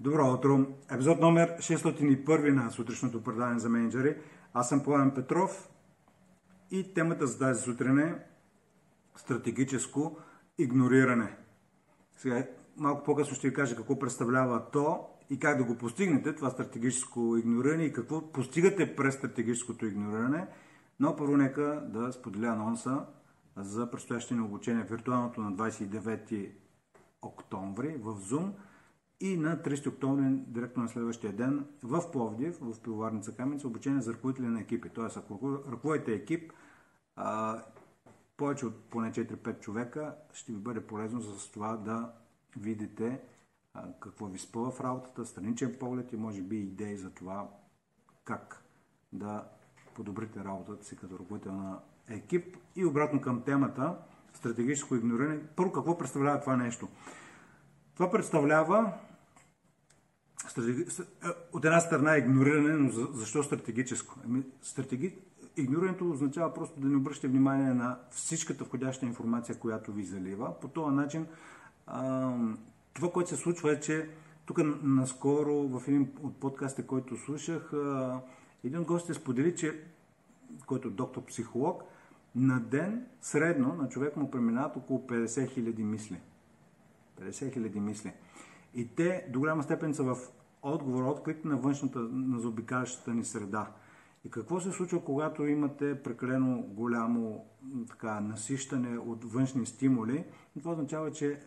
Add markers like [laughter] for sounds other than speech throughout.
Добро утро! Епизод номер 601 на сутрешното предаване за менеджери. Аз съм Пламен Петров и темата за тази сутрин е стратегическо игнориране. Сега малко по-късно ще ви кажа какво представлява то и как да го постигнете, това стратегическо игнориране и какво постигате през стратегическото игнориране. Но първо нека да споделя анонса за предстоящите ни обучение виртуалното на 29 октомври в Zoom – и на 30 октомври, директно на следващия ден, в Пловдив, в пивоварница Каменица, обучение за ръководители на екипи. Тоест, ако ръководите екип, а, повече от поне 4-5 човека, ще ви бъде полезно за това да видите а, какво ви спъва в работата, страничен поглед и може би идеи за това как да подобрите работата си като ръководител на екип. И обратно към темата, стратегическо игнориране. Първо, какво представлява това нещо? Това представлява от една страна е игнориране, но защо стратегическо? Ами, стратеги... Игнорирането означава просто да не обръщате внимание на всичката входяща информация, която ви залива. По този начин това, което се случва е, че тук наскоро в един от подкастите, който слушах, един от гостите сподели, че който е доктор психолог, на ден средно на човек му преминават около 50 000 мисли. 50 000 мисли. И те до голяма степен са в отговор, отклик на външната, на заобикалящата ни среда. И какво се случва, когато имате прекалено голямо така, насищане от външни стимули? Това означава, че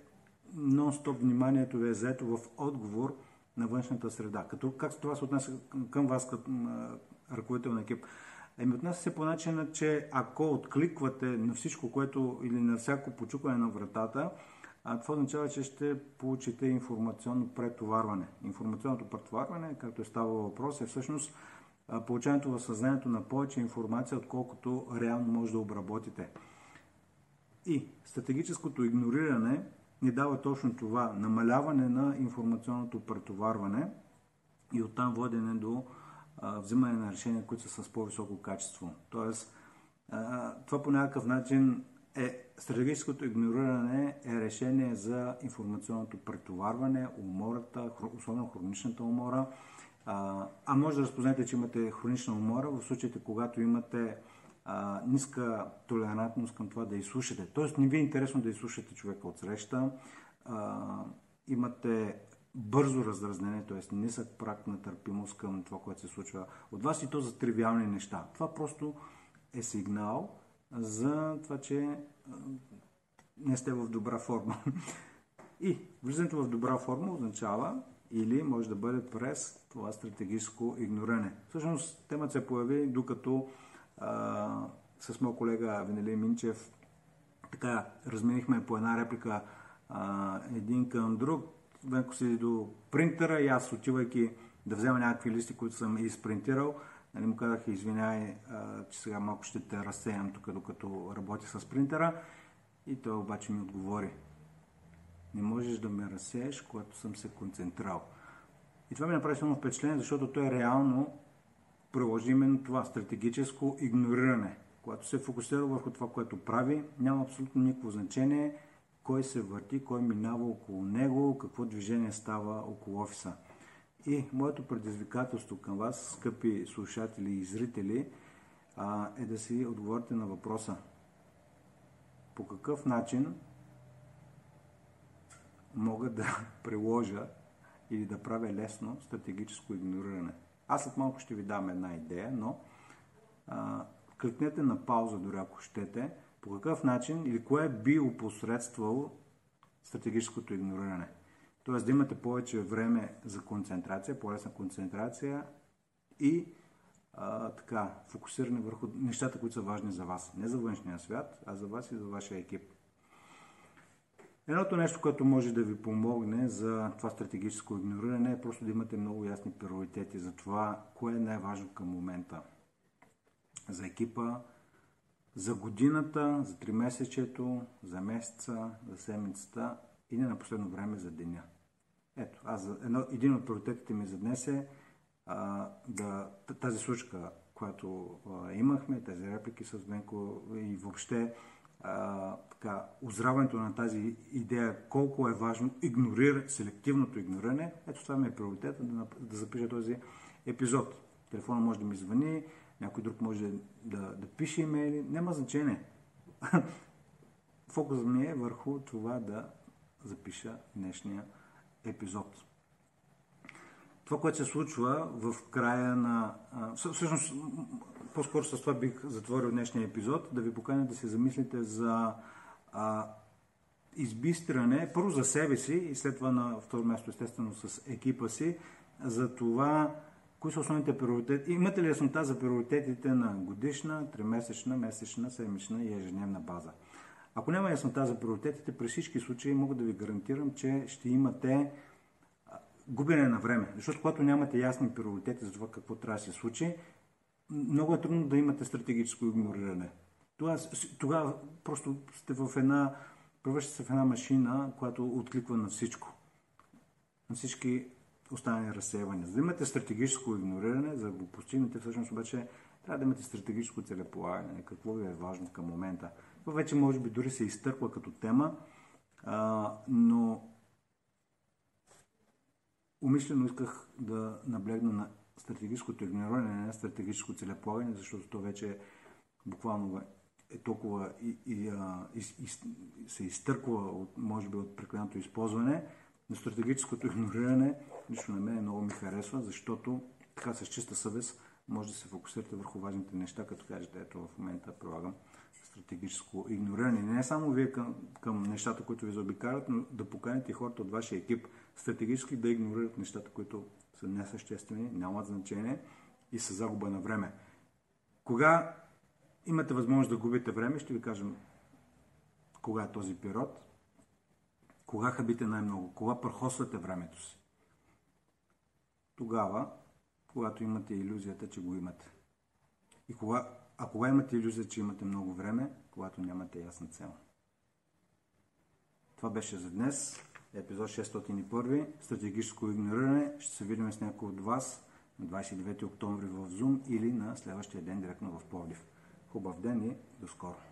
нон-стоп вниманието ви е заето в отговор на външната среда. Като, как това се отнася към вас като ръководител на екип? Еми, отнася се по начина, че ако откликвате на всичко, което или на всяко почукване на вратата, а това означава, че ще получите информационно претоварване. Информационното претоварване, както е става въпрос, е всъщност получаването в съзнанието на повече информация, отколкото реално може да обработите. И стратегическото игнориране ни дава точно това намаляване на информационното претоварване и оттам водене до а, взимане на решения, които са с по-високо качество. Тоест, а, това по някакъв начин е стратегическото игнориране е решение за информационното претоварване, умората, особено хроничната умора. А, а може да разпознаете, че имате хронична умора в случаите, когато имате а, ниска толерантност към това да изслушате. Тоест не ви е интересно да изслушате човека от среща, а, имате бързо раздразнение, т.е. нисък прак на търпимост към това, което се случва от вас и то за тривиални неща. Това просто е сигнал, за това, че не сте в добра форма. И влизането в добра форма означава или може да бъде през това стратегическо игнориране. Всъщност темата се появи докато а, с моят колега Венели Минчев така разменихме по една реплика а, един към друг. Венко си до принтера и аз отивайки да взема някакви листи, които съм изпринтирал, Нали, му казах, извинявай, че сега малко ще те разсеям тук, докато работи с принтера. И той обаче ми отговори. Не можеш да ме разсееш, когато съм се концентрал. И това ми направи само впечатление, защото той реално приложи именно това стратегическо игнориране. Когато се фокусира върху това, което прави, няма абсолютно никакво значение кой се върти, кой минава около него, какво движение става около офиса. И моето предизвикателство към вас, скъпи слушатели и зрители, е да си отговорите на въпроса. По какъв начин мога да [laughs] приложа или да правя лесно стратегическо игнориране? Аз след малко ще ви дам една идея, но а, кликнете на пауза, дори ако щете, по какъв начин или кое би опосредствало стратегическото игнориране. Тоест да имате повече време за концентрация, по-лесна концентрация и а, така, фокусиране върху нещата, които са важни за вас. Не за външния свят, а за вас и за вашия екип. Едното нещо, което може да ви помогне за това стратегическо игнориране е просто да имате много ясни приоритети за това, кое е най-важно към момента. За екипа, за годината, за три месечето, за месеца, за седмицата и не на последно време за деня. Ето, аз едно, един от приоритетите ми за днес е а, да, тази случка, която а, имахме, тези реплики с Венко и въобще а, така, оздраването на тази идея, колко е важно игнорира, селективното игнориране, ето това ми е приоритет да, да запиша този епизод. Телефона може да ми звъни, някой друг може да, да пише имейли, няма значение. [laughs] Фокусът ми е върху това да запиша днешния епизод. Това, което се случва в края на... Всъщност, по-скоро с това бих затворил днешния епизод, да ви поканя да се замислите за а, избистране, първо за себе си и след това на второ място, естествено, с екипа си, за това, кои са основните приоритети. Имате ли яснота за приоритетите на годишна, тримесечна, месечна, седмична и ежедневна база? Ако няма яснота за приоритетите, при всички случаи мога да ви гарантирам, че ще имате губене на време. Защото когато нямате ясни приоритети за това какво трябва да се случи, много е трудно да имате стратегическо игнориране. Тогава, тогава просто сте в една, превръщате се в една машина, която откликва на всичко. На всички останали разсейвания. За да имате стратегическо игнориране, за да го постигнете, всъщност обаче трябва да имате стратегическо целеполагане, какво ви е важно към момента. Вече може би дори се изтърква като тема, а, но умишлено исках да наблегна на стратегическото игнориране, не на стратегическо целеполагане, защото то вече буквално е толкова и, и, а, и, и се изтърква, от, може би, от прекаленото използване, но стратегическото игнориране лично на мен много ми харесва, защото така с чиста съвест може да се фокусирате върху важните неща, като кажете, ето в момента прилагам стратегическо игнориране. Не само вие към, към нещата, които ви заобикалят, но да поканите хората от вашия екип стратегически да игнорират нещата, които са несъществени, нямат значение и са загуба на време. Кога имате възможност да губите време, ще ви кажем кога е този период, кога хабите най-много, кога прохосвате времето си. Тогава, когато имате иллюзията, че го имате. И кога, а кога имате иллюзия, че имате много време, когато нямате ясна цел. Това беше за днес. Епизод 601. Стратегическо игнориране. Ще се видим с някой от вас на 29 октомври в Zoom или на следващия ден директно в Пловдив. Хубав ден и до скоро!